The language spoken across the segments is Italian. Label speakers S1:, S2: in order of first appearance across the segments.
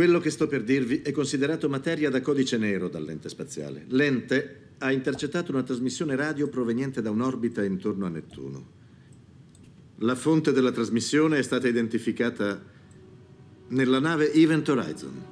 S1: Quello che sto per dirvi è considerato materia da codice nero dall'ente spaziale. L'ente ha intercettato una trasmissione radio proveniente da un'orbita intorno a Nettuno. La fonte della trasmissione è stata identificata nella nave Event Horizon.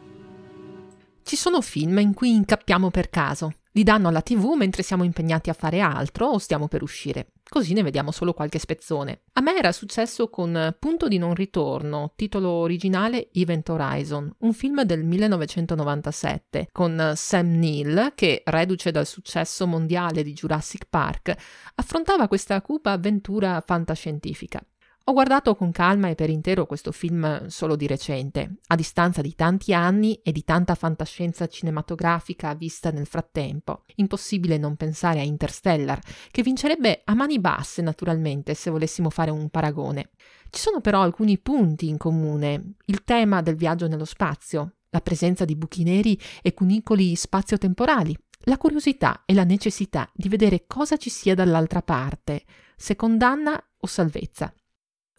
S2: Ci sono film in cui incappiamo per caso, li danno alla tv mentre siamo impegnati a fare altro o stiamo per uscire. Così ne vediamo solo qualche spezzone. A me era successo con Punto di non ritorno, titolo originale Event Horizon, un film del 1997 con Sam Neill che, reduce dal successo mondiale di Jurassic Park, affrontava questa cupa avventura fantascientifica. Ho guardato con calma e per intero questo film solo di recente, a distanza di tanti anni e di tanta fantascienza cinematografica vista nel frattempo. Impossibile non pensare a Interstellar, che vincerebbe a mani basse naturalmente se volessimo fare un paragone. Ci sono però alcuni punti in comune. Il tema del viaggio nello spazio, la presenza di buchi neri e cunicoli spazio-temporali, la curiosità e la necessità di vedere cosa ci sia dall'altra parte, se condanna o salvezza.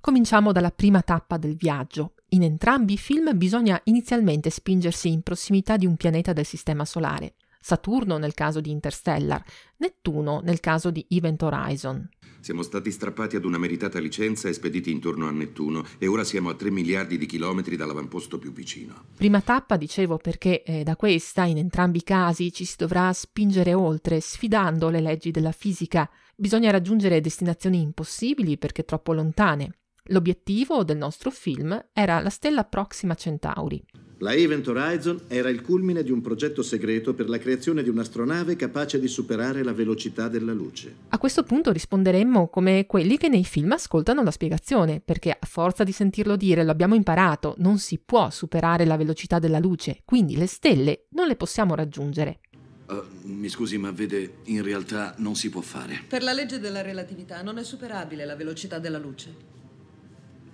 S2: Cominciamo dalla prima tappa del viaggio. In entrambi i film bisogna inizialmente spingersi in prossimità di un pianeta del Sistema Solare. Saturno nel caso di Interstellar, Nettuno nel caso di Event Horizon.
S3: Siamo stati strappati ad una meritata licenza e spediti intorno a Nettuno e ora siamo a 3 miliardi di chilometri dall'avamposto più vicino.
S2: Prima tappa, dicevo, perché eh, da questa, in entrambi i casi, ci si dovrà spingere oltre, sfidando le leggi della fisica. Bisogna raggiungere destinazioni impossibili perché troppo lontane. L'obiettivo del nostro film era la stella Proxima Centauri.
S1: La Event Horizon era il culmine di un progetto segreto per la creazione di un'astronave capace di superare la velocità della luce.
S2: A questo punto risponderemmo come quelli che nei film ascoltano la spiegazione, perché a forza di sentirlo dire lo abbiamo imparato, non si può superare la velocità della luce, quindi le stelle non le possiamo raggiungere.
S4: Uh, mi scusi, ma vede, in realtà non si può fare.
S5: Per la legge della relatività non è superabile la velocità della luce.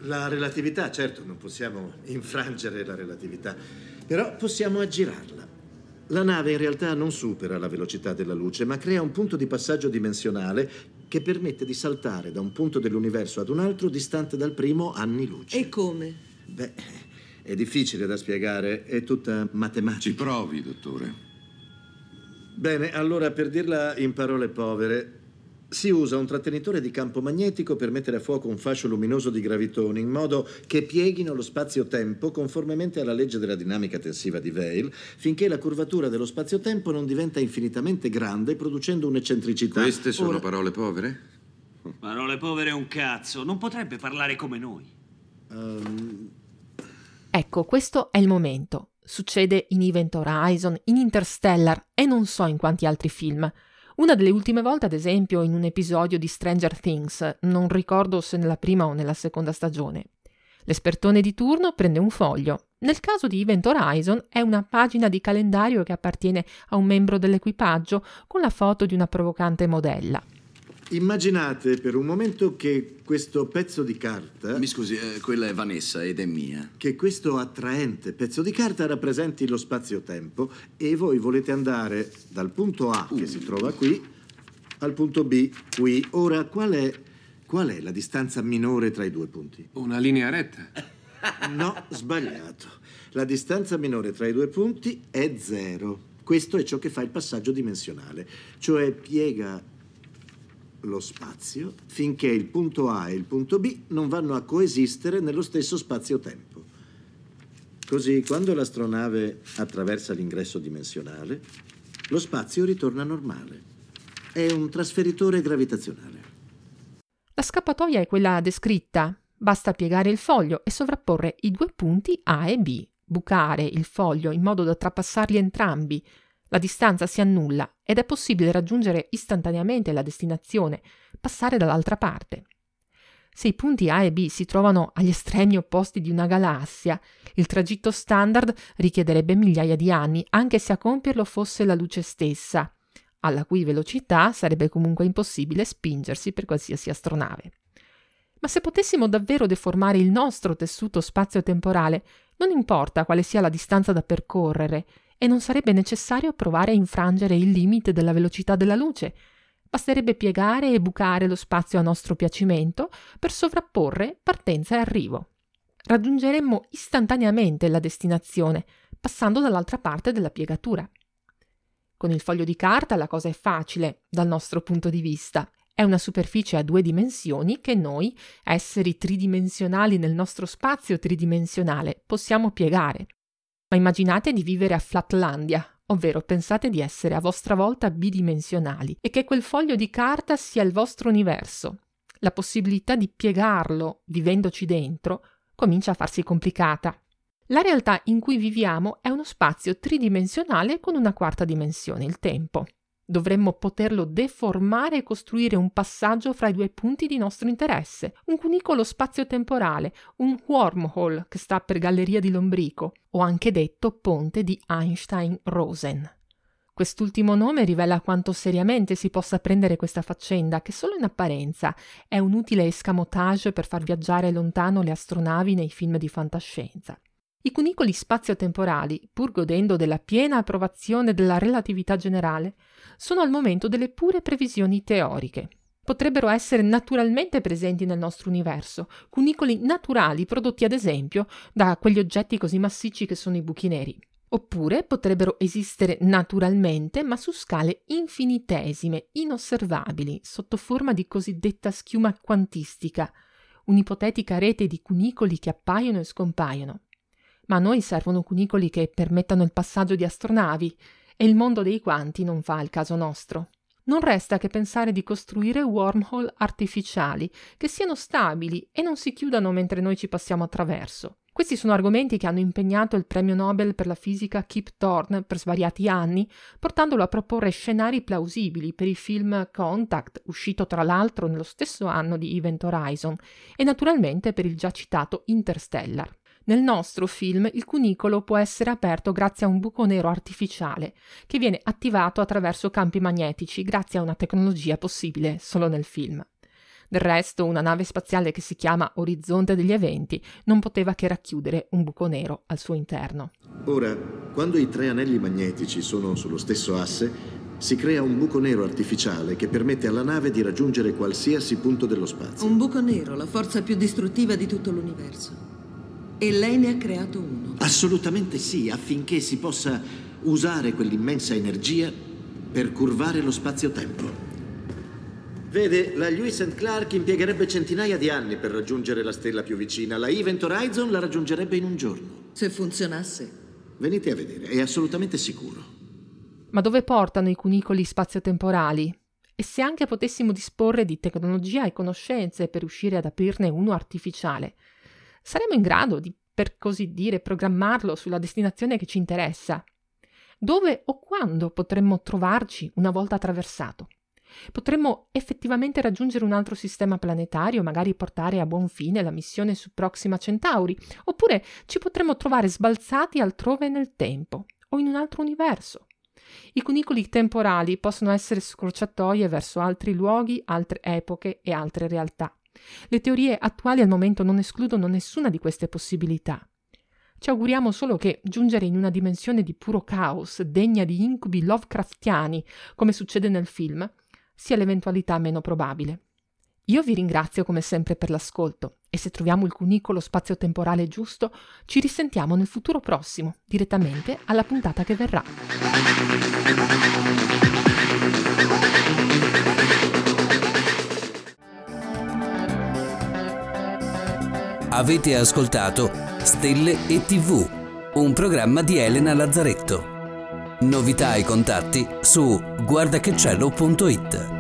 S1: La relatività, certo, non possiamo infrangere la relatività, però possiamo aggirarla. La nave in realtà non supera la velocità della luce, ma crea un punto di passaggio dimensionale che permette di saltare da un punto dell'universo ad un altro distante dal primo anni luce.
S5: E come?
S1: Beh, è difficile da spiegare, è tutta matematica.
S3: Ci provi, dottore.
S1: Bene, allora per dirla in parole povere, si usa un trattenitore di campo magnetico per mettere a fuoco un fascio luminoso di gravitoni in modo che pieghino lo spazio-tempo conformemente alla legge della dinamica tensiva di Weil, finché la curvatura dello spazio-tempo non diventa infinitamente grande, producendo un'eccentricità.
S3: Queste sono
S1: Ora-
S3: parole povere?
S6: Parole povere è un cazzo, non potrebbe parlare come noi.
S1: Ehm,
S2: Ecco, questo è il momento. Succede in Event Horizon, in Interstellar e non so in quanti altri film. Una delle ultime volte, ad esempio, in un episodio di Stranger Things, non ricordo se nella prima o nella seconda stagione. L'espertone di turno prende un foglio. Nel caso di Event Horizon è una pagina di calendario che appartiene a un membro dell'equipaggio con la foto di una provocante modella.
S1: Immaginate per un momento che questo pezzo di carta,
S4: Mi scusi, eh, quella è Vanessa ed è mia.
S1: che questo attraente pezzo di carta rappresenti lo spazio-tempo e voi volete andare dal punto A che si trova qui al punto B qui. Ora, qual è, qual è la distanza minore tra i due punti?
S7: Una linea retta.
S1: No, sbagliato. La distanza minore tra i due punti è zero. Questo è ciò che fa il passaggio dimensionale, cioè piega lo spazio finché il punto A e il punto B non vanno a coesistere nello stesso spazio-tempo. Così, quando l'astronave attraversa l'ingresso dimensionale, lo spazio ritorna normale. È un trasferitore gravitazionale.
S2: La scappatoia è quella descritta. Basta piegare il foglio e sovrapporre i due punti A e B, bucare il foglio in modo da trapassarli entrambi. La distanza si annulla ed è possibile raggiungere istantaneamente la destinazione, passare dall'altra parte. Se i punti A e B si trovano agli estremi opposti di una galassia, il tragitto standard richiederebbe migliaia di anni, anche se a compierlo fosse la luce stessa. alla cui velocità sarebbe comunque impossibile spingersi per qualsiasi astronave. Ma se potessimo davvero deformare il nostro tessuto spazio-temporale, non importa quale sia la distanza da percorrere, e non sarebbe necessario provare a infrangere il limite della velocità della luce, Basterebbe piegare e bucare lo spazio a nostro piacimento per sovrapporre partenza e arrivo. Raggiungeremmo istantaneamente la destinazione, passando dall'altra parte della piegatura. Con il foglio di carta la cosa è facile, dal nostro punto di vista. È una superficie a due dimensioni che noi, esseri tridimensionali nel nostro spazio tridimensionale, possiamo piegare. Ma immaginate di vivere a Flatlandia, ovvero pensate di essere a vostra volta bidimensionali e che quel foglio di carta sia il vostro universo. La possibilità di piegarlo, vivendoci dentro, comincia a farsi complicata. La realtà in cui viviamo è uno spazio tridimensionale con una quarta dimensione, il tempo. Dovremmo poterlo deformare e costruire un passaggio fra i due punti di nostro interesse, un cunicolo spazio-temporale, un wormhole che sta per Galleria di Lombrico, o anche detto ponte di Einstein-Rosen. Quest'ultimo nome rivela quanto seriamente si possa prendere questa faccenda, che solo in apparenza è un utile escamotage per far viaggiare lontano le astronavi nei film di fantascienza. I cunicoli spazio-temporali, pur godendo della piena approvazione della relatività generale, sono al momento delle pure previsioni teoriche. Potrebbero essere naturalmente presenti nel nostro universo, cunicoli naturali prodotti ad esempio da quegli oggetti così massicci che sono i buchi neri. Oppure potrebbero esistere naturalmente, ma su scale infinitesime, inosservabili, sotto forma di cosiddetta schiuma quantistica, un'ipotetica rete di cunicoli che appaiono e scompaiono ma a noi servono cunicoli che permettano il passaggio di astronavi e il mondo dei quanti non fa il caso nostro. Non resta che pensare di costruire wormhole artificiali che siano stabili e non si chiudano mentre noi ci passiamo attraverso. Questi sono argomenti che hanno impegnato il premio Nobel per la fisica Kip Thorne per svariati anni, portandolo a proporre scenari plausibili per il film Contact, uscito tra l'altro nello stesso anno di Event Horizon, e naturalmente per il già citato Interstellar. Nel nostro film il cunicolo può essere aperto grazie a un buco nero artificiale che viene attivato attraverso campi magnetici grazie a una tecnologia possibile solo nel film. Del resto, una nave spaziale che si chiama Orizzonte degli Eventi non poteva che racchiudere un buco nero al suo interno.
S1: Ora, quando i tre anelli magnetici sono sullo stesso asse, si crea un buco nero artificiale che permette alla nave di raggiungere qualsiasi punto dello spazio.
S5: Un buco nero, la forza più distruttiva di tutto l'universo. E lei ne ha creato uno.
S1: Assolutamente sì, affinché si possa usare quell'immensa energia per curvare lo spazio-tempo. Vede, la Lewis Clark impiegherebbe centinaia di anni per raggiungere la stella più vicina. La Event Horizon la raggiungerebbe in un giorno.
S5: Se funzionasse.
S1: Venite a vedere, è assolutamente sicuro.
S2: Ma dove portano i cunicoli spazio-temporali? E se anche potessimo disporre di tecnologia e conoscenze per riuscire ad aprirne uno artificiale, saremo in grado di, per così dire, programmarlo sulla destinazione che ci interessa. Dove o quando potremmo trovarci una volta attraversato? Potremmo effettivamente raggiungere un altro sistema planetario, magari portare a buon fine la missione su Proxima Centauri, oppure ci potremmo trovare sbalzati altrove nel tempo o in un altro universo. I cunicoli temporali possono essere scorciatoie verso altri luoghi, altre epoche e altre realtà. Le teorie attuali al momento non escludono nessuna di queste possibilità. Ci auguriamo solo che giungere in una dimensione di puro caos, degna di incubi Lovecraftiani, come succede nel film, sia l'eventualità meno probabile. Io vi ringrazio come sempre per l'ascolto e se troviamo il cunicolo spazio-temporale giusto, ci risentiamo nel futuro prossimo, direttamente alla puntata che verrà.
S8: Avete ascoltato Stelle e TV, un programma di Elena Lazzaretto. Novità e contatti su guardachecielo.it.